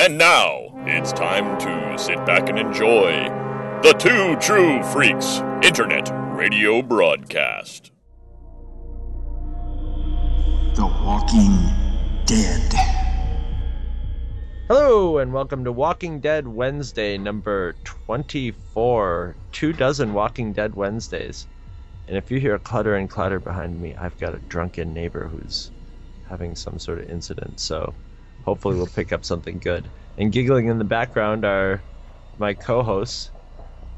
And now it's time to sit back and enjoy the Two True Freaks Internet Radio Broadcast. The Walking Dead. Hello, and welcome to Walking Dead Wednesday number 24. Two dozen Walking Dead Wednesdays. And if you hear a clutter and clatter behind me, I've got a drunken neighbor who's having some sort of incident, so hopefully we'll pick up something good. And giggling in the background are my co hosts,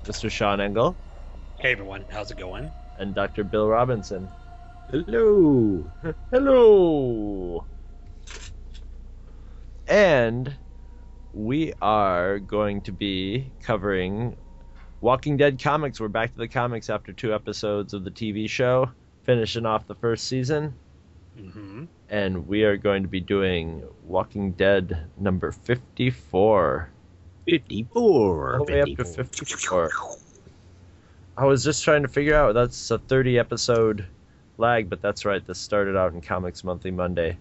Mr. Sean Engel Hey everyone, how's it going? and Dr. Bill Robinson. Hello. Hello. And we are going to be covering Walking Dead comics. We're back to the comics after two episodes of the TV show, finishing off the first season. Mm-hmm. And we are going to be doing Walking Dead number 54. 54. All the way up to 54. I was just trying to figure out that's a 30 episode lag, but that's right. This started out in Comics Monthly Monday,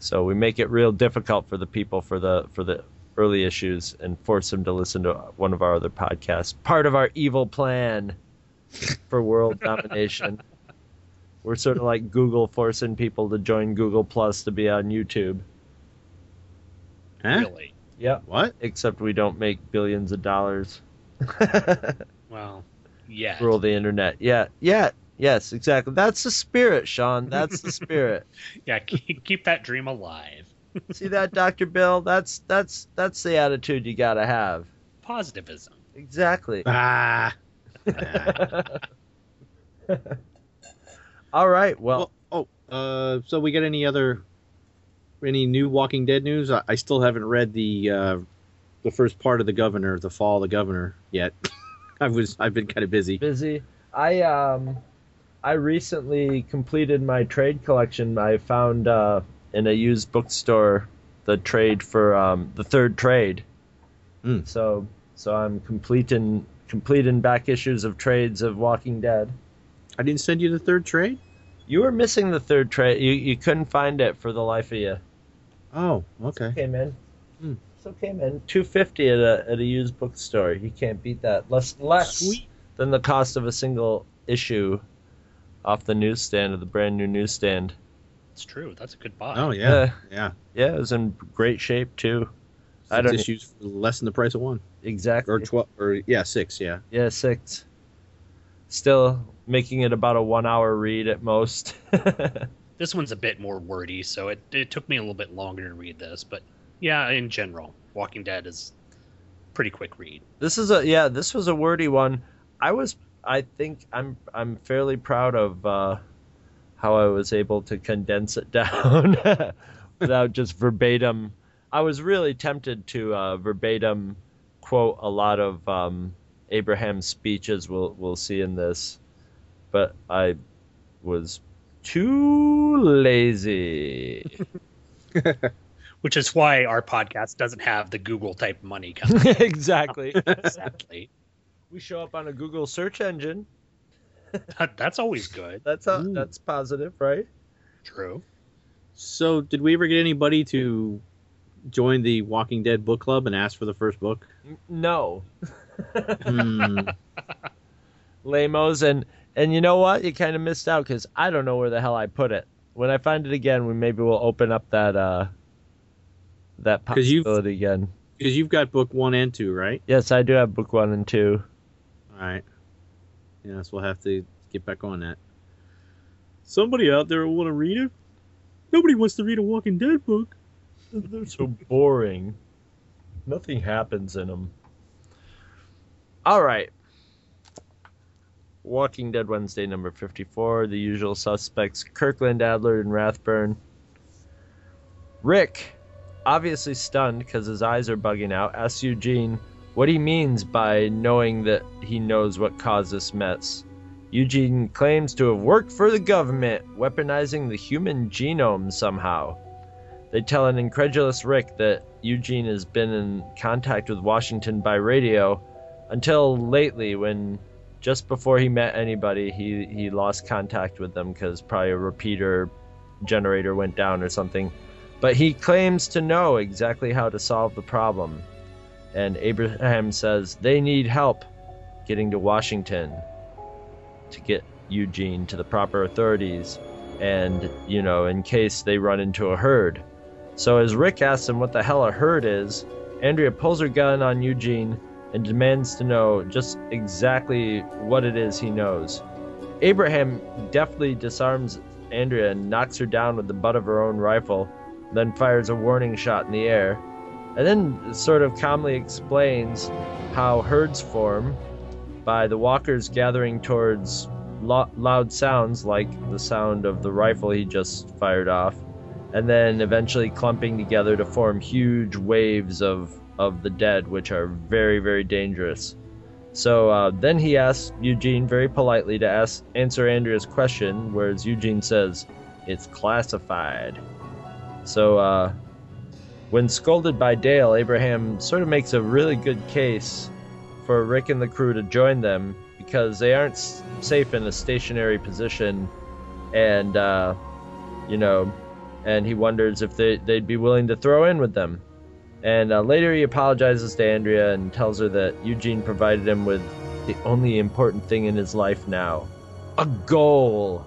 so we make it real difficult for the people for the for the early issues and force them to listen to one of our other podcasts. Part of our evil plan for world domination. We're sort of like Google forcing people to join Google Plus to be on YouTube. Huh? Really? Yep. What? Except we don't make billions of dollars. Well, yeah. rule the internet. Yeah, yeah, yes, exactly. That's the spirit, Sean. That's the spirit. Yeah, keep, keep that dream alive. See that, Doctor Bill? That's that's that's the attitude you gotta have. Positivism. Exactly. Ah. All right. Well, Well, oh, uh, so we got any other, any new Walking Dead news? I, I still haven't read the, uh, the first part of the Governor, the Fall of the Governor yet. I was, I've been kind of busy. busy. I um, I recently completed my trade collection. I found uh, in a used bookstore the trade for um, the third trade. Mm. So so I'm completing completing back issues of trades of Walking Dead. I didn't send you the third trade. You were missing the third trade. You you couldn't find it for the life of you. Oh, okay. Came in. Hmm. So came in two fifty at a at a used bookstore. You can't beat that. Less less Sweet. than the cost of a single issue off the newsstand of the brand new newsstand. It's true. That's a good buy. Oh yeah, Uh, yeah. Yeah, it was in great shape too. I Six don't- issues for less than the price of one, Exactly. or twelve, or yeah, six. Yeah. Yeah, six. Still making it about a one hour read at most. This one's a bit more wordy, so it, it took me a little bit longer to read this. But yeah, in general, Walking Dead is pretty quick read. This is a yeah. This was a wordy one. I was. I think I'm. I'm fairly proud of uh, how I was able to condense it down without just verbatim. I was really tempted to uh, verbatim quote a lot of um, Abraham's speeches. We'll we'll see in this, but I was too lazy. Which is why our podcast doesn't have the Google type money coming. exactly. sadly. We show up on a Google search engine. That- That's always good. That's a, that's positive, right? True. So, did we ever get anybody to join the Walking Dead book club and ask for the first book? No. Hmm. Lamos and and you know what? You kind of missed out because I don't know where the hell I put it. When I find it again, we maybe we'll open up that uh that 'Cause you've- possibility again. Because you've got book one and two, right? Yes, I do have book one and two. All right. Yes, we'll have to get back on that. Somebody out there will want to read it. Nobody wants to read a Walking Dead book. They're so boring. Nothing happens in them. All right. Walking Dead Wednesday number 54. The usual suspects Kirkman, Adlard, and Rathburn. Rick, obviously stunned because his eyes are bugging out, asks Eugene what he means by knowing that he knows what caused this mess. Eugene claims to have worked for the government, weaponizing the human genome somehow. They tell an incredulous Rick that Eugene has been in contact with Washington by radio until lately when just before he met anybody he, he lost contact with them because probably a repeater generator went down or something. But he claims to know exactly how to solve the problem. And Abraham says they need help getting to Washington to get Eugene to the proper authorities and, you know, in case they run into a herd. So as Rick asks him what the hell a herd is, Andrea pulls her gun on Eugene and demands to know just exactly what it is he knows. Abraham deftly disarms Andrea and knocks her down with the butt of her own rifle, then fires a warning shot in the air, and then sort of calmly explains how herds form by the walkers gathering towards lo- loud sounds like the sound of the rifle he just fired off, and then eventually clumping together to form huge waves of, of the dead, which are very, very dangerous. So uh, then he asks Eugene very politely to ask, answer Andrea's question, whereas Eugene says, It's classified. So uh, when scolded by Dale, Abraham sort of makes a really good case for Rick and the crew to join them because they aren't safe in a stationary position, and uh, you know, and he wonders if they they'd be willing to throw in with them. And uh, later he apologizes to Andrea and tells her that Eugene provided him with the only important thing in his life now a goal,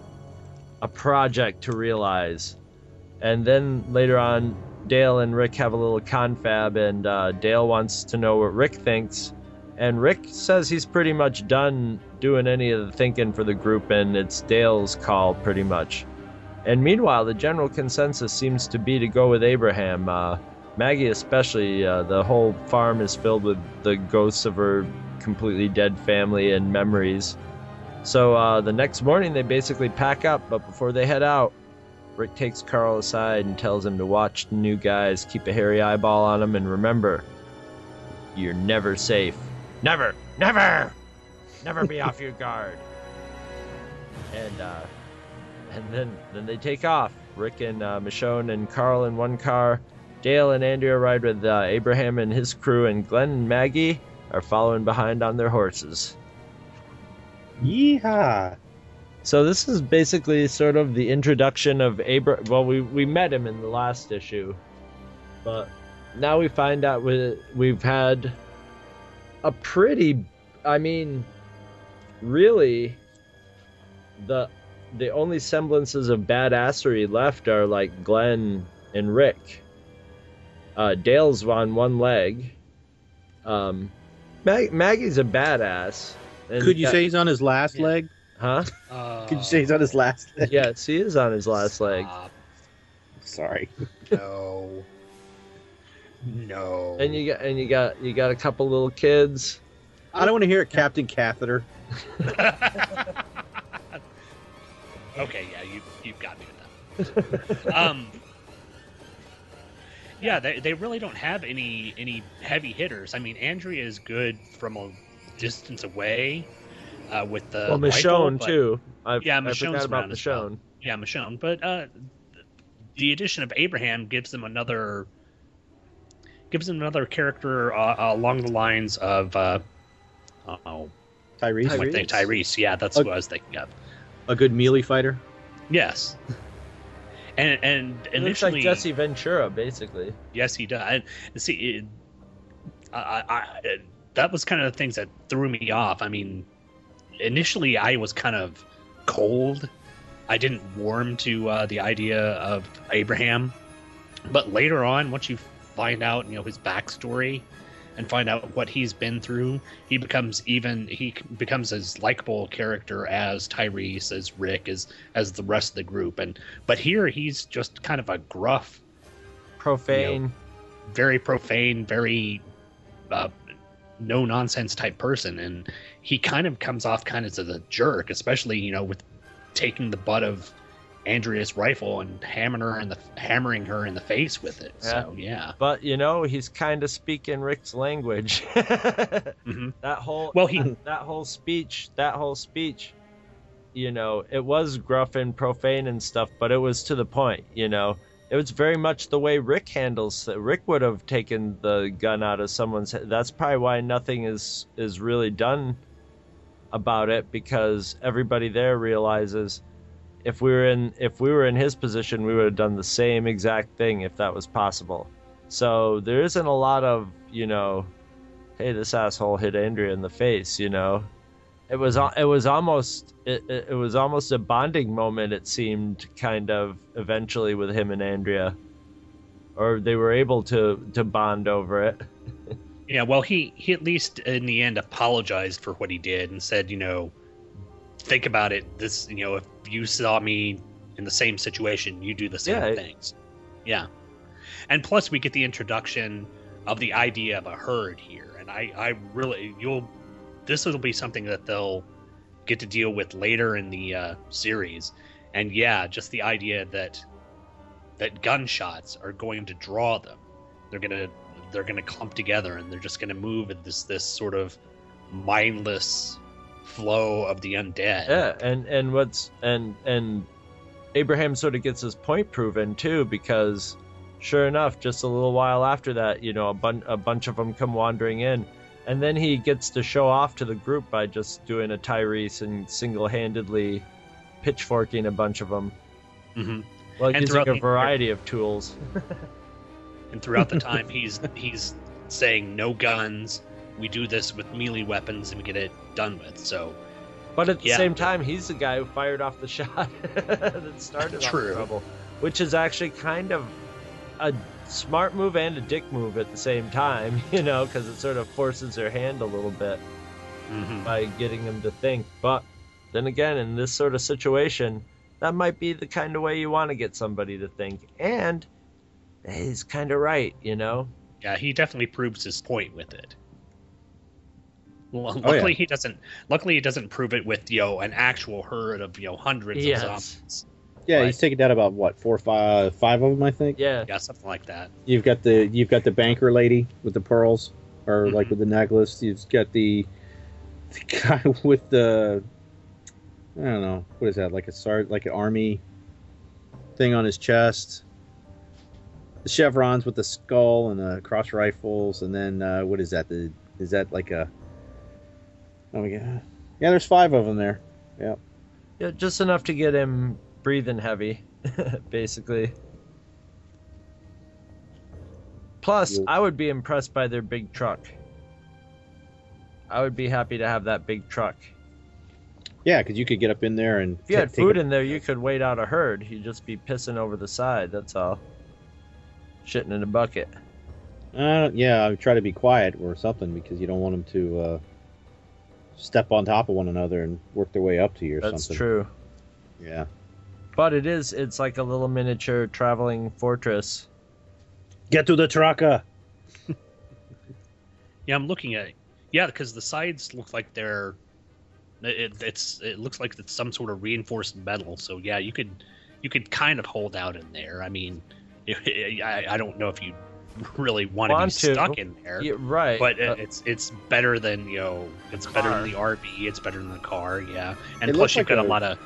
a project to realize. And then later on, Dale and Rick have a little confab, and uh, Dale wants to know what Rick thinks. And Rick says he's pretty much done doing any of the thinking for the group, and it's Dale's call pretty much. And meanwhile, the general consensus seems to be to go with Abraham. Uh, Maggie, especially, uh, the whole farm is filled with the ghosts of her completely dead family and memories. So uh, the next morning, they basically pack up, but before they head out, Rick takes Carl aside and tells him to watch the new guys, keep a hairy eyeball on them, and remember, you're never safe. Never, never, never be off your guard. And uh, and then then they take off. Rick and uh, Michonne and Carl in one car. Dale and Andrea ride with uh, Abraham and his crew, and Glenn and Maggie are following behind on their horses. Yeehaw! So this is basically sort of the introduction of Abra. Well, we we met him in the last issue, but now we find out we we've had a pretty. I mean, really, the the only semblances of badassery left are like Glenn and Rick. Uh, Dale's on one leg. Um, Mag- Maggie's a badass. and Could you got- say he's on his last Yeah. leg? Huh? Uh, Could you say he's on his last leg? Yes, he is on his last leg. Sorry. No. No. And you got and you got you got a couple little kids. I don't want to hear it, Captain Catheter. okay, yeah, you you've got me with that. um, yeah, they, they really don't have any any heavy hitters. I mean, Andrea is good from a distance away uh, with the well, rifle, Michonne but- too. I, Yeah, I Michonne's forgot about around as well. Yeah, Michonne. But uh, the addition of Abraham gives them another gives them another character uh, along the lines of uh, oh, Tyrese, I think Tyrese. Yeah, that's Okay. what I was thinking of. a good melee fighter. Yes. And and He looks like Jesse Ventura, basically. yes, he does. And see, it, I, I, I, that was kind of the things that threw me off. I mean, initially I was kind of cold. I didn't warm to uh, the idea of Abraham, but later on, once you find out, you know, his backstory and find out what he's been through, he becomes even he becomes as likable a character as Tyrese, as Rick, as as the rest of the group. And but here he's just kind of a gruff, Profane. very profane, very uh, no nonsense type person, and he kind of comes off kind of as a jerk, especially you know with taking the butt of Andrea's rifle and hammering her in the hammering her in the face with it. So yeah, But you know, he's kind of speaking Rick's language. hmm that whole Well, he- that, that whole speech, that whole speech, you know, it was gruff and profane and stuff, but it was to the point. You know, it was very much the way Rick handles. Rick would have taken the gun out of someone's head. That's probably why nothing is is really done about it because everybody there realizes if we were in if we were in his position, we would have done the same exact thing if that was possible. So there isn't a lot of you know, hey, this asshole hit Andrea in the face. You know, it was it was almost it, it, was almost a bonding moment. It seemed kind of eventually with him and Andrea, or they were able to to bond over it. Yeah, well, he he at least in the end apologized for what he did and said, you know, think about it. This, you know, if you saw me in the same situation, you do the same Yeah, it- things. Yeah, and plus we get the introduction of the idea of a herd here, and I I really you'll this will be something that they'll get to deal with later in the uh, series, and yeah, just the idea that that gunshots are going to draw them. They're gonna they're gonna clump together and they're just gonna move in this this sort of mindless flow of the undead. Yeah, and and what's and and Abraham sort of gets his point proven too because sure enough, just a little while after that, you know, a, bun- a bunch of them come wandering in, and then he gets to show off to the group by just doing a Tyrese and single-handedly pitchforking a bunch of them hmm while And using a the- variety of tools. And throughout the time, he's he's saying no guns. We do this with melee weapons and we get it done with. So But at the Yeah. same time, he's the guy who fired off the shot that started all True. the trouble, which is actually kind of a smart move and a dick move at the same time, you know, because it sort of forces their hand a little bit mhm. by getting them to think. But then again, in this sort of situation, that might be the kind of way you want to get somebody to think. And he's kind of right, you know. yeah, he definitely proves his point with it. Well, Oh, yeah. luckily he doesn't. Luckily he doesn't prove it with you know an actual herd of you know hundreds Yes. of zombies. Yeah, Right. he's taken down about what four, five, five of them, I think. Yeah, Yeah, something like that. You've got the you've got the banker lady with the pearls, or like Mhm. with the necklace. You've got the, the guy with the I don't know what is that like a sar like an army thing on his chest. The chevrons with the skull and the cross rifles, and then uh, what is that? The is that like a oh god yeah? There's five of them there. yeah, Yeah, just enough to get him breathing heavy, basically. Plus. I would be impressed by their big truck. I would be happy to have that big truck. Yeah, because you could get up in there and If you had food in there, you could wait out a herd. You'd just be pissing over the side. That's all. Shitting in a bucket. Uh, yeah, I would try to be quiet or something because you don't want them to uh, step on top of one another and work their way up to you or That's something. true. Yeah. But it is. It's like a little miniature traveling fortress. Get to the trucker. Yeah, I'm looking at it. Yeah, because the sides look like they're. It, it's it looks like it's some sort of reinforced metal. So yeah, you could you could kind of hold out in there. I mean, I, I don't know if you really want to be to. stuck in there, Yeah, right. but uh, uh, it's it's better than you know it's better than the RV. It's better than the car. Yeah, and It plus looks you've like got a a- lot of.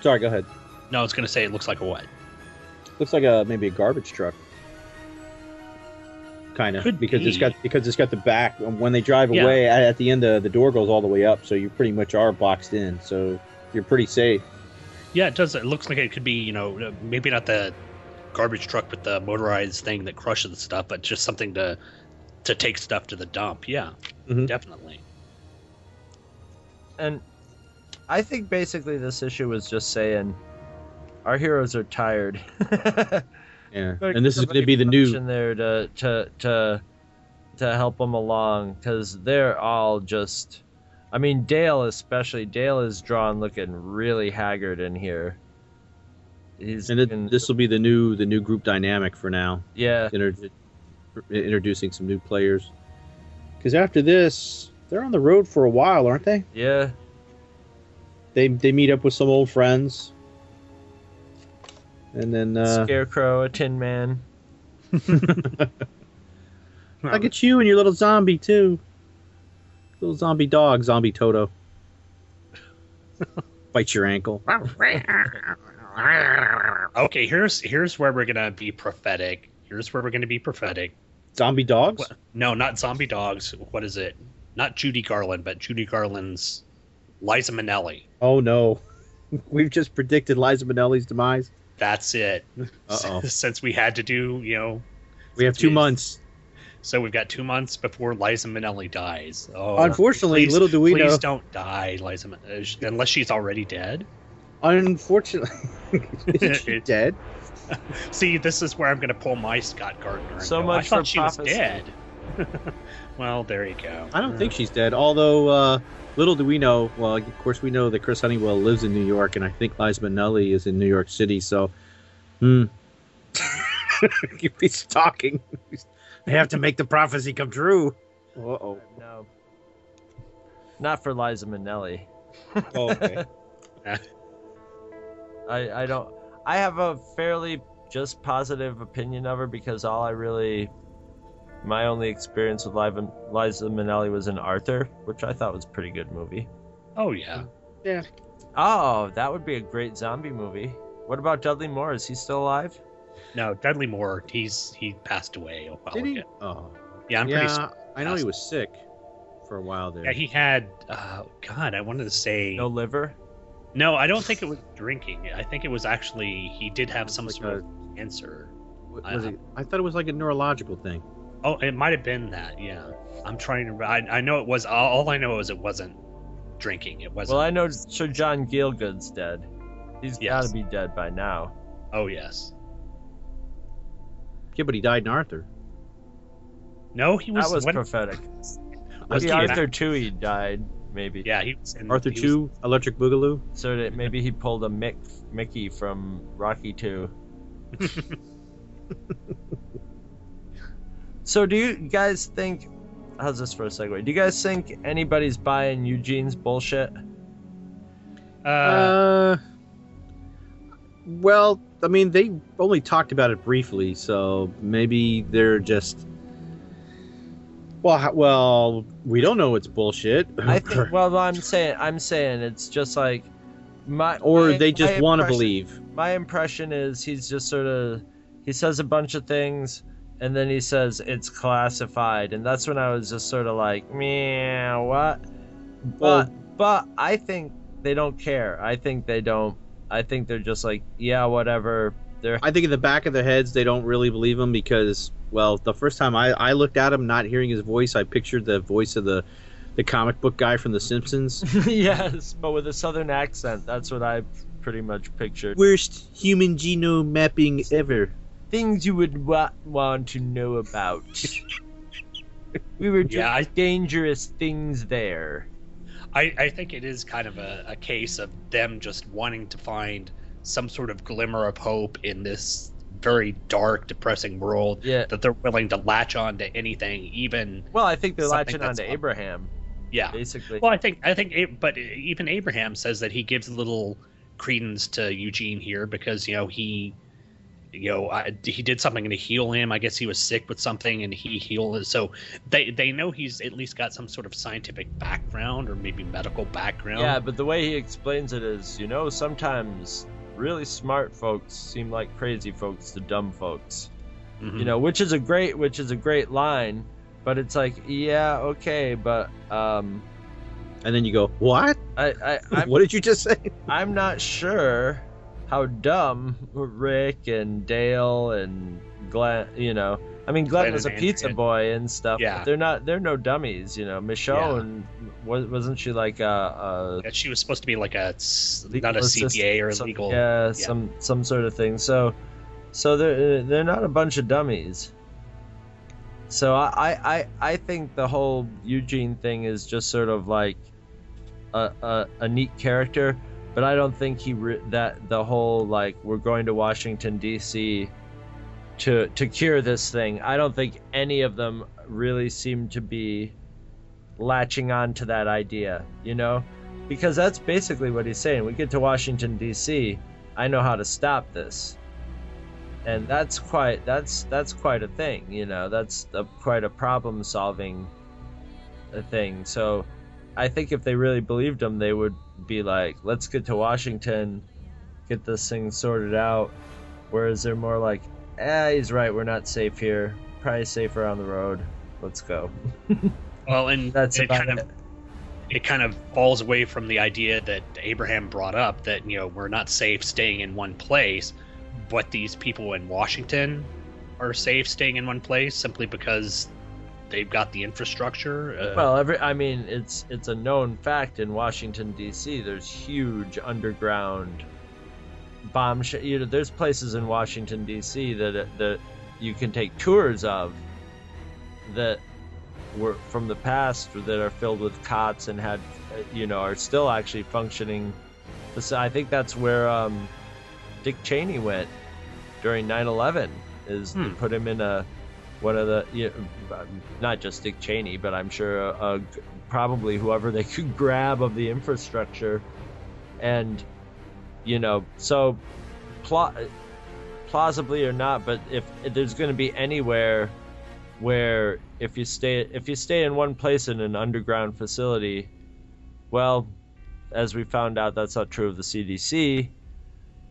Sorry, go ahead. No, I was gonna say it looks like a what? Looks like a maybe a garbage truck. Kind of Could because it's got because it's got the back when they drive Yeah. away at, at the end uh, the door goes all the way up so you pretty much are boxed in so you're pretty safe. Yeah, it does. It looks like it could be you know maybe not the garbage truck with the motorized thing that crushes stuff, but just something to to take stuff to the dump. Yeah, Mhm. definitely. and I think basically this issue was just saying our heroes are tired. Yeah, Like, and this is going to be the new in there to to to to help them along because they're all just. I mean, Dale especially. Dale is drawn looking really haggard in here. He's and it, this will be the new the new group dynamic for now. yeah Inter- introducing some new players. Because after this, they're on the road for a while, aren't they? yeah They they meet up with some old friends, and then uh, Scarecrow, a Tin Man. look at you and your little zombie too. Little zombie dog, zombie Toto. Bite your ankle. Okay, here's here's where we're gonna be prophetic. Here's where we're gonna be prophetic. Zombie dogs? What- No, not zombie dogs. What is it? Not Judy Garland, but Judy Garland's Liza Minnelli. Oh no. We've just predicted Liza Minnelli's demise. That's it. Uh-oh. Since we had to do, you know, We have two we- months. so we've got two months before Liza Minnelli dies. Oh, Unfortunately, please- little do we please know. don't die, Liza, uh, unless she's already dead. Unfortunately, is she dead? See, this is where I'm going to pull my Scott Gardner. And So go, much I thought for she was prophecy. dead. well, there you go. I don't think she's dead. Although, uh, little do we know. Well, of course, we know that Chris Honeywell lives in New York, and I think Liza Minnelli is in New York City. So, hmm. You'd be. They have to make the prophecy come true. Uh oh. No. Not for Liza Minnelli. Oh, okay. I I don't. I have a fairly just positive opinion of her because all I really, my only experience with Liza, Liza Minnelli was in Arthur, which I thought was a pretty good movie. Oh yeah. Yeah. Oh, that would be a great zombie movie. What about Dudley Moore? Is he still alive? No, Dudley Moore. He's he passed away a while Did he? ago. Oh, Yeah, I'm pretty. yeah. Sure. I know he was sick for a while there. Yeah, he had. Uh, God, I wanted to say. No liver. No, I don't think it was drinking. I think it was actually he did have some Like sort a- of cancer. was I- it? I thought it was like a neurological thing. Oh, it might have been that. Yeah, I'm trying to. I, I know it was. All, all I know is it wasn't drinking. It wasn't. Well, I know Sir John Gielgud's dead. He's Yes. got to be dead by now. Oh yes. Yeah, but he died in Arthur. No, he was. that was when- prophetic. was Maybe Arthur too. He died. Maybe. Yeah, he was. In, Arthur he was- Two, Electric Boogaloo. So that maybe he pulled a Mick, Mickey from Rocky Two. So do you guys think? How's this for a segue? Do you guys think anybody's buying Eugene's bullshit? Uh, Uh, well, I mean, they only talked about it briefly, so maybe they're just. Well, well, we don't know it's bullshit. I think. Well, I'm saying, I'm saying it's just like my. or my- they just want to believe. My impression is he's just sort of he says a bunch of things and then he says it's classified and that's when I was just sort of like, meow, what? But Well- but I think they don't care. I think they don't. I think they're just like, yeah, whatever. They're I think in the back of their heads, they don't really believe him because, well, the first time I, I looked at him, not hearing his voice, I pictured the voice of the, the comic book guy from The Simpsons. yes, but with a southern accent. That's what I pretty much pictured. Worst human genome mapping ever. Things you would wa- want to know about. we were just Yeah, I- dangerous things there. I, I think it is kind of a, a case of them just wanting to find some sort of glimmer of hope in this very dark, depressing world Yeah. that they're willing to latch on to anything, even Well, I think they're latching on to Abraham, yeah. basically. Well, I think I think, but even Abraham says that he gives a little credence to Eugene here because you know he, you know, I, he did something to heal him. I guess he was sick with something and he healed. So they they know he's at least got some sort of scientific background or maybe medical background. Yeah, but the way he explains it is, you know, sometimes really smart folks seem like crazy folks to dumb folks. Mhm. You know, which is a great which is a great line, but it's like, yeah, okay, but um And then you go, what? I, I what did you just say? I'm not sure how dumb Rick and Dale and Glenn, you know. I mean, Glenn was a pizza boy and stuff. Yeah. They're not. They're no dummies, you know. Michonne was, wasn't she like a, a That she was supposed to be like a not a CPA or some- legal. yeah, some some sort of thing. So, so they're they're not a bunch of dummies. So I I I, I think the whole Eugene thing is just sort of like a a, a neat character, but I don't think he re- that the whole like we're going to Washington D.C. to to cure this thing. I don't think any of them really seem to be latching on to that idea, you know? Because that's basically what he's saying. We get to Washington D.C. I know how to stop this. And that's quite that's that's quite a thing, you know. That's a, quite a problem solving a thing. So I think if they really believed him, they would be like, "Let's get to Washington, get this thing sorted out." Whereas they're more like, "Eh, he's right. We're not safe here. Probably safer on the road. Let's go." Well, and That's it kind it. of it kind of falls away from the idea that Abraham brought up that you know we're not safe staying in one place, but these people in Washington are safe staying in one place simply because they've got the infrastructure. Uh, Well, every I mean, it's it's a known fact in Washington D.C. There's huge underground bomb. Sh- you know, there's places in Washington D.C. that that you can take tours of that were from the past that are filled with cots and had, you know, are still actually functioning. I think that's where um, Dick Cheney went during 9/11. Is they Hmm. put him in a one of the you know, not just Dick Cheney, but I'm sure uh, uh, probably whoever they could grab of the infrastructure, and you know, so pla- plausibly or not, but if, if there's going to be anywhere where if you stay if you stay in one place in an underground facility, well, as we found out, that's not true of the CDC.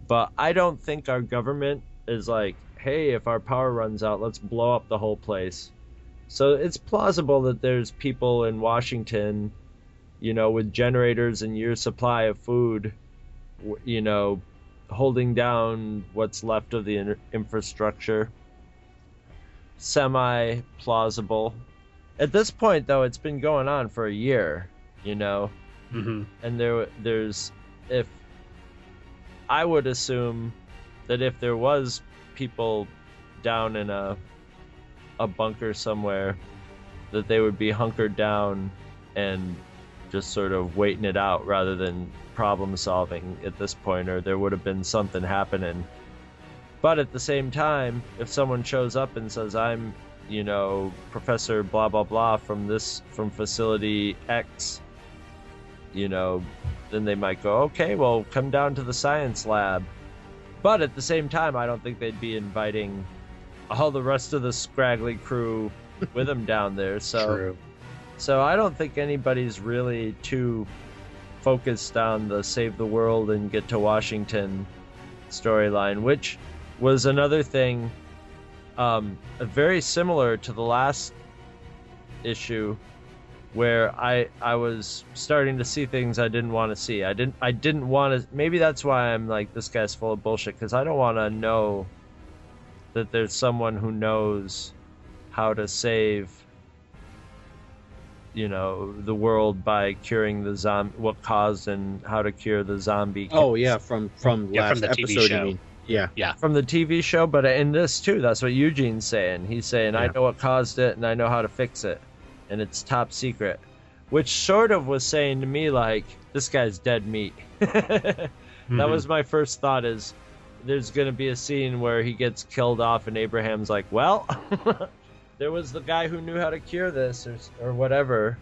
But I don't think our government is like, hey, if our power runs out, let's blow up the whole place. So it's plausible that there's people in Washington, you know, with generators and years supply of food, you know, holding down what's left of the in- infrastructure. Semi plausible. At this point, though, it's been going on for a year, you know mhm. and there there's if I would assume that if there was people down in a a bunker somewhere that they would be hunkered down and just sort of waiting it out rather than problem solving at this point or there would have been something happening but at the same time if someone shows up and says i'm you know professor blah blah blah from this from facility x you know, then they might go, okay, well, come down to the science lab. But at the same time, I don't think they'd be inviting all the rest of the scraggly crew with them down there. So, True. So I don't think anybody's really too focused on the save the world and get to Washington storyline, which was another thing um, very similar to the last issue where I I was starting to see things I didn't want to see. I didn't I didn't want to. Maybe that's why I'm like this guy's full of bullshit because I don't want to know that there's someone who knows how to save you know the world by curing the zombie what caused and how to cure the zombie Oh yeah, from from Yeah, last from the TV show. You mean? Yeah. from the TV show, but in this too, that's what Eugene's saying. He's saying, I know what caused it and I know how to fix it. And it's top secret. Which sort of was saying to me, like, this guy's dead meat. That Mhm. was my first thought is there's going to be a scene where he gets killed off and Abraham's like, well, there was the guy who knew how to cure this or, or whatever.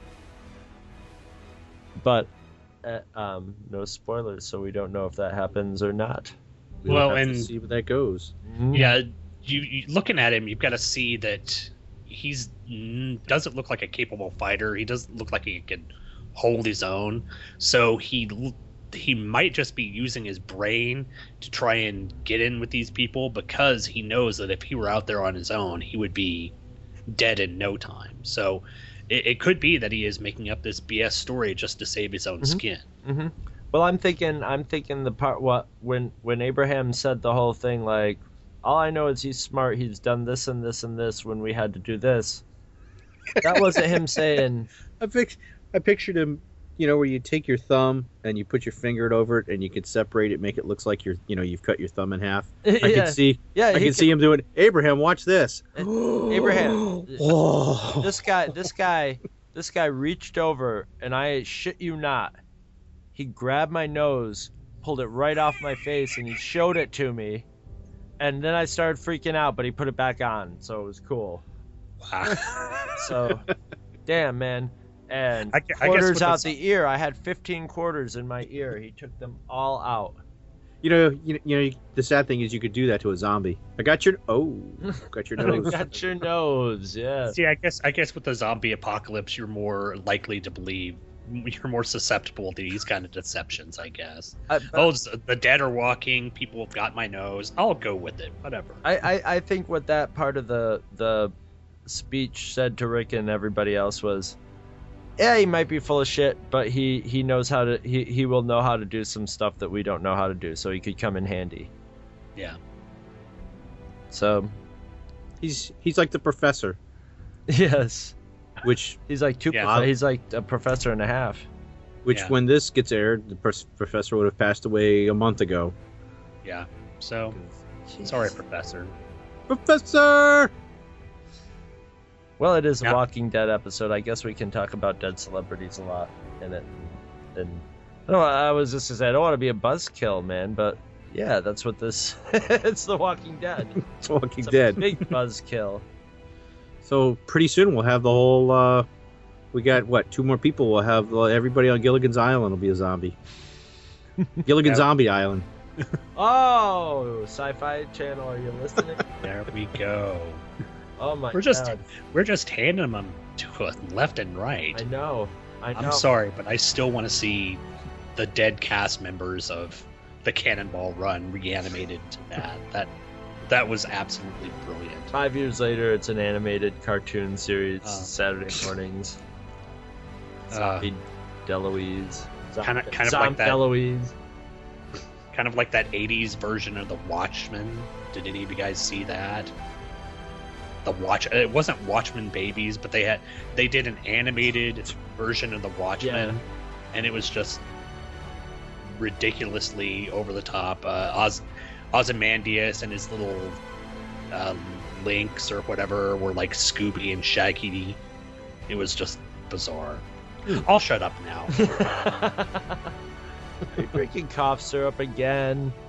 But, uh, um, no spoilers, so we don't know if that happens or not. We'll Well, have to and- see where that goes. Yeah, you, you looking at him, you've got to see that he's doesn't look like a capable fighter. He doesn't look like he can hold his own. So he he might just be using his brain to try and get in with these people because he knows that if he were out there on his own, he would be dead in no time. So it, it could be that he is making up this BS story just to save his own Mhm. skin. hmm Well, I'm thinking, I'm thinking the part what when when Abraham said the whole thing like, all I know is he's smart. He's done this and this and this when we had to do this. That wasn't him saying. I pic- I pictured him, you know, where you take your thumb and you put your finger over it and you can separate it, make it looks like you're, you know, you've cut your thumb in half. I yeah, can see, yeah. I can see him doing. Abraham, watch this. Uh, Abraham, Oh. this guy, this guy, this guy reached over and I shit you not, he grabbed my nose, pulled it right off my face, and he showed it to me. And then I started freaking out, but he put it back on, so it was cool. Wow. So, damn, man. And I I quarters with out this- the ear. I had 15 quarters in my ear. He took them all out. You know, you, you know, the sad thing is you could do that to a zombie. I got your oh, got your nose. Got your nose, yeah. See, I guess I guess with the zombie apocalypse, you're more likely to believe. You're more susceptible to these kind of deceptions, I guess. I, Oh, the dead are walking. People have got my nose. I'll go with it. Whatever. I, I, I think what that part of the the speech said to Rick and everybody else was, yeah, he might be full of shit, but he he knows how to he he will know how to do some stuff that we don't know how to do, so he could come in handy. Yeah. So He's he's like the professor, yes, which he's like two. Yeah. he's like a professor and a half. which Yeah. when this gets aired, the pers- professor would have passed away a month ago. Yeah. So sorry, Professor. Professor. Well, it is a Yeah. Walking Dead episode. I guess we can talk about dead celebrities a lot in it. And no, I was just to say I don't want to be a buzzkill, man, but yeah, that's what this. it's The Walking Dead. It's Walking It's a Dead. big buzzkill. So pretty soon we'll have the whole. uh We got what? Two more people. We'll have uh, everybody on Gilligan's Island will be a zombie. Gilligan Yeah. Zombie Island. Oh, Sci-Fi Channel, are you listening? There we go. Oh my We're just- god! We're just handing them to us left and right. I know. I know. I'm sorry, but I still want to see the dead cast members of the Cannonball Run reanimated to that. That that was absolutely brilliant. Five years later, it's an animated cartoon series. Oh. Saturday mornings. Uh, Zombie DeLuise. Kinda- Zom- kind of like Zom that. DeLuise. kind of like that 80s version of The Watchmen. Did any of you guys see that? The Watch it wasn't Watchmen Babies, but they had they did an animated version of The Watchmen Yeah. and it was just ridiculously over the top. Uh, Oz Ozymandias and his little uh, links or whatever were like Scooby and Shaggy. It was just bizarre. I'll shut up now. Are you drinking cough syrup again?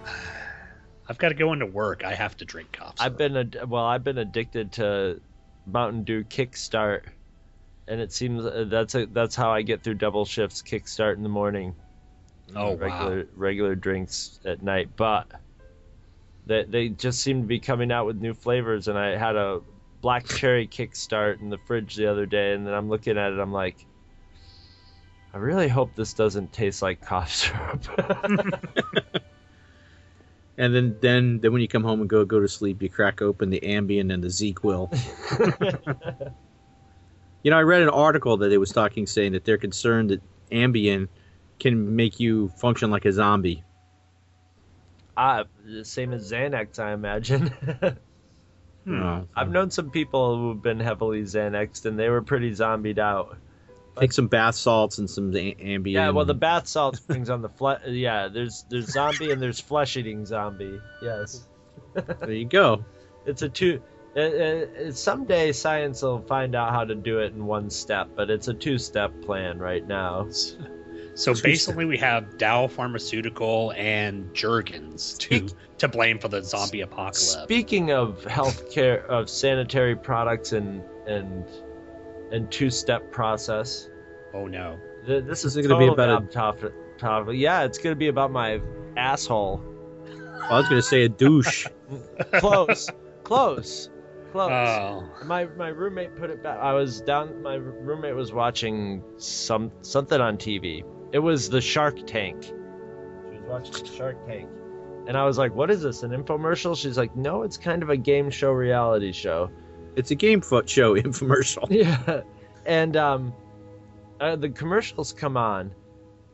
I've got to go into work. I have to drink cough. I've been ad- well. I've been addicted to Mountain Dew Kickstart, and it seems uh, that's a, that's how I get through double shifts. Kickstart in the morning. Oh, wow. regular regular drinks at night, but they they just seem to be coming out with new flavors. And I had a black cherry Kickstart in the fridge the other day, and then I'm looking at it. I'm like, I really hope this doesn't taste like cough syrup. And then, then, then when you come home and go go to sleep, you crack open the Ambien and the ZzzQuil. You know, I read an article that it was talking saying that they're concerned that Ambien can make you function like a zombie. ah, the same as Xanax, I imagine. Uh, I've known some people who've been heavily Xanaxed, and they were pretty zombied out. Take some bath salts and some a- Ambien. Yeah, well, the bath salts brings on the flesh. Yeah, there's there's zombie and there's flesh eating zombie. Yes, there you go. it's a two. Uh, uh, someday science will find out how to do it in one step, but it's a two-step plan right now. So basically, we have Dow Pharmaceutical and Jergens to Speak- to blame for the zombie apocalypse. Speaking of healthcare, of sanitary products and and and two-step process, oh no! th- this is Is gonna be about a- off topic. topic. Yeah, it's gonna be about my asshole. I was going to say a douche. Close, close, close. Oh, my my roommate put it back. I was down. My roommate was watching some something on TV. It was the Shark Tank. She was watching Shark Tank, and I was like, "What is this? An infomercial?" She's like, "No, it's kind of a game show, reality show." It's a game foot show infomercial. Yeah, and um, uh, the commercials come on,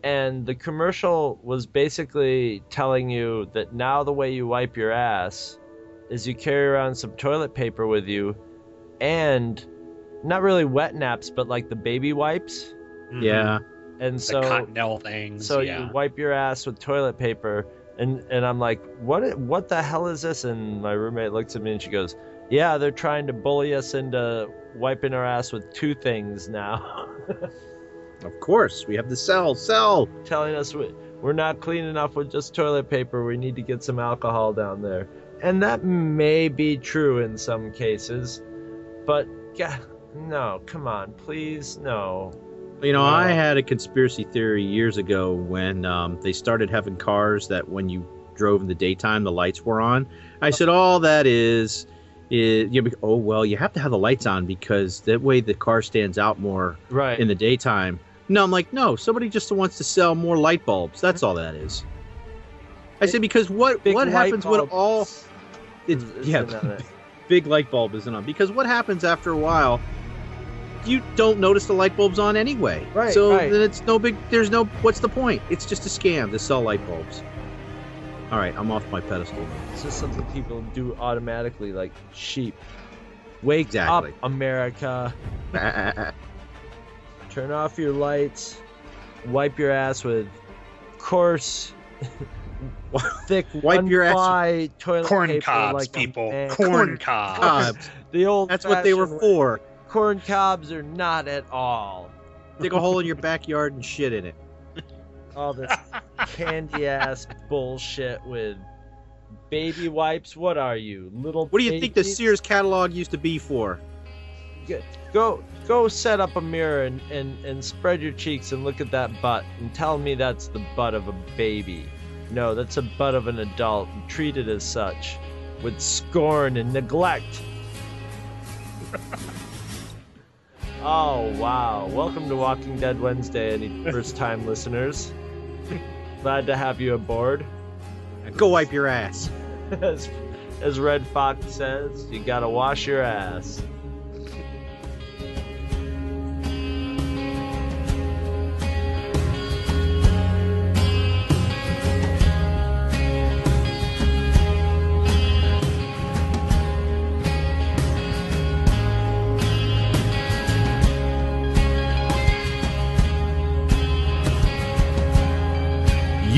and the commercial was basically telling you that now the way you wipe your ass is you carry around some toilet paper with you, and not really wet naps, but like the baby wipes, mhm. Yeah. and the so Cottonelle things. so yeah. you wipe your ass with toilet paper, and and I'm like, what what the hell is this? And my roommate looks at me and she goes, Yeah, they're trying to bully us into wiping our ass with two things now, Of course. We have to sell. Sell. telling us we, we're not clean enough with just toilet paper. We need to get some alcohol down there, and that may be true in some cases, but God, no, come on, please, no. You know, Wow. I had a conspiracy theory years ago when um, they started having cars that when you drove in the daytime, the lights were on. I said, all that is, is you know, oh, well, you have to have the lights on because that way the car stands out more Right. in the daytime. No, I'm like, no, somebody just wants to sell more light bulbs. That's all that is. I said, because what Big what happens when all. It's, is yeah, it. big light bulb isn't on because what happens after a while you don't notice the light bulbs on anyway. Right, So right. then it's no big. There's no. What's the point? It's just a scam to sell light bulbs. All right, I'm off my pedestal. It's just something people do automatically, like sheep. Wake Exactly. up, America. Turn off your lights. Wipe your ass with coarse, thick, Wipe your ass with toilet Corn paper cobs, like people. man. Corn cobs. Cobs. The old. That's what they were for. Corn cobs are not at all. Dig a hole in your backyard and shit in it. All this candy ass bullshit with baby wipes. What are you, little? What do you think the? Sears catalog used to be for? Go go set up a mirror and, and, and spread your cheeks and look at that butt and tell me that's the butt of a baby. No, that's a butt of an adult. Treat it as such. With scorn and neglect. oh wow. Welcome to Walking Dead Wednesday, any first time listeners. Glad to have you aboard. Go wipe your ass. As, as Redd Foxx says, you gotta wash your ass.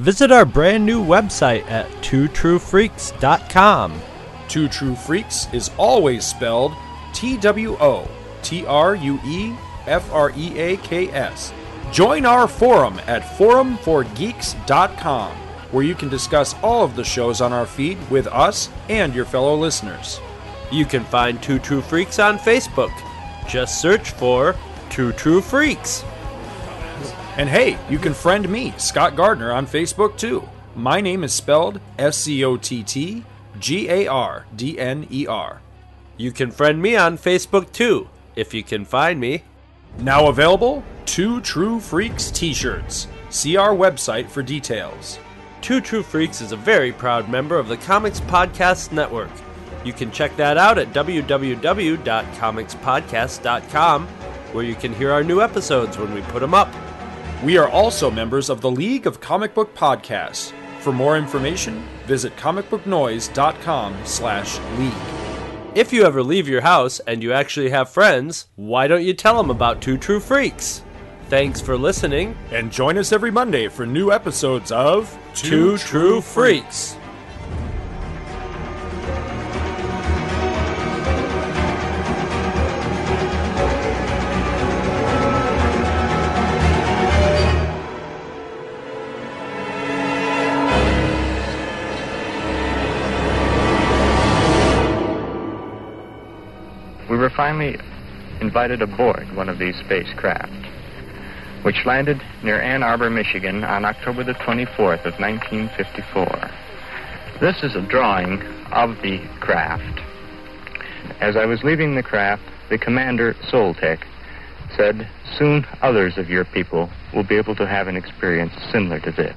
Visit our brand new website at twotruefreaks.com. Two True Freaks is always spelled T W O T R U E F R E A K S. Join our forum at forumforgeeks.com, where you can discuss all of the shows on our feed with us and your fellow listeners. You can find Two True Freaks on Facebook. Just search for Two True Freaks. And hey, you can friend me, Scott Gardner, on Facebook too. My name is spelled S C O T T G A R D N E R. You can friend me on Facebook too, if you can find me. Now available, two True Freaks t shirts. See our website for details. Two True Freaks is a very proud member of the Comics Podcast Network. You can check that out at www.comicspodcast.com, where you can hear our new episodes when we put them up. We are also members of the League of Comic Book Podcasts. For more information, visit comicbooknoise.com slash league. If you ever leave your house and you actually have friends, why don't you tell them about Two True Freaks? Thanks for listening. And join us every Monday for new episodes of Two True Freaks. we finally invited aboard one of these spacecraft, which landed near Ann Arbor, Michigan on October the 24th of 1954. This is a drawing of the craft. As I was leaving the craft, the commander, Soltec, said, Soon others of your people will be able to have an experience similar to this.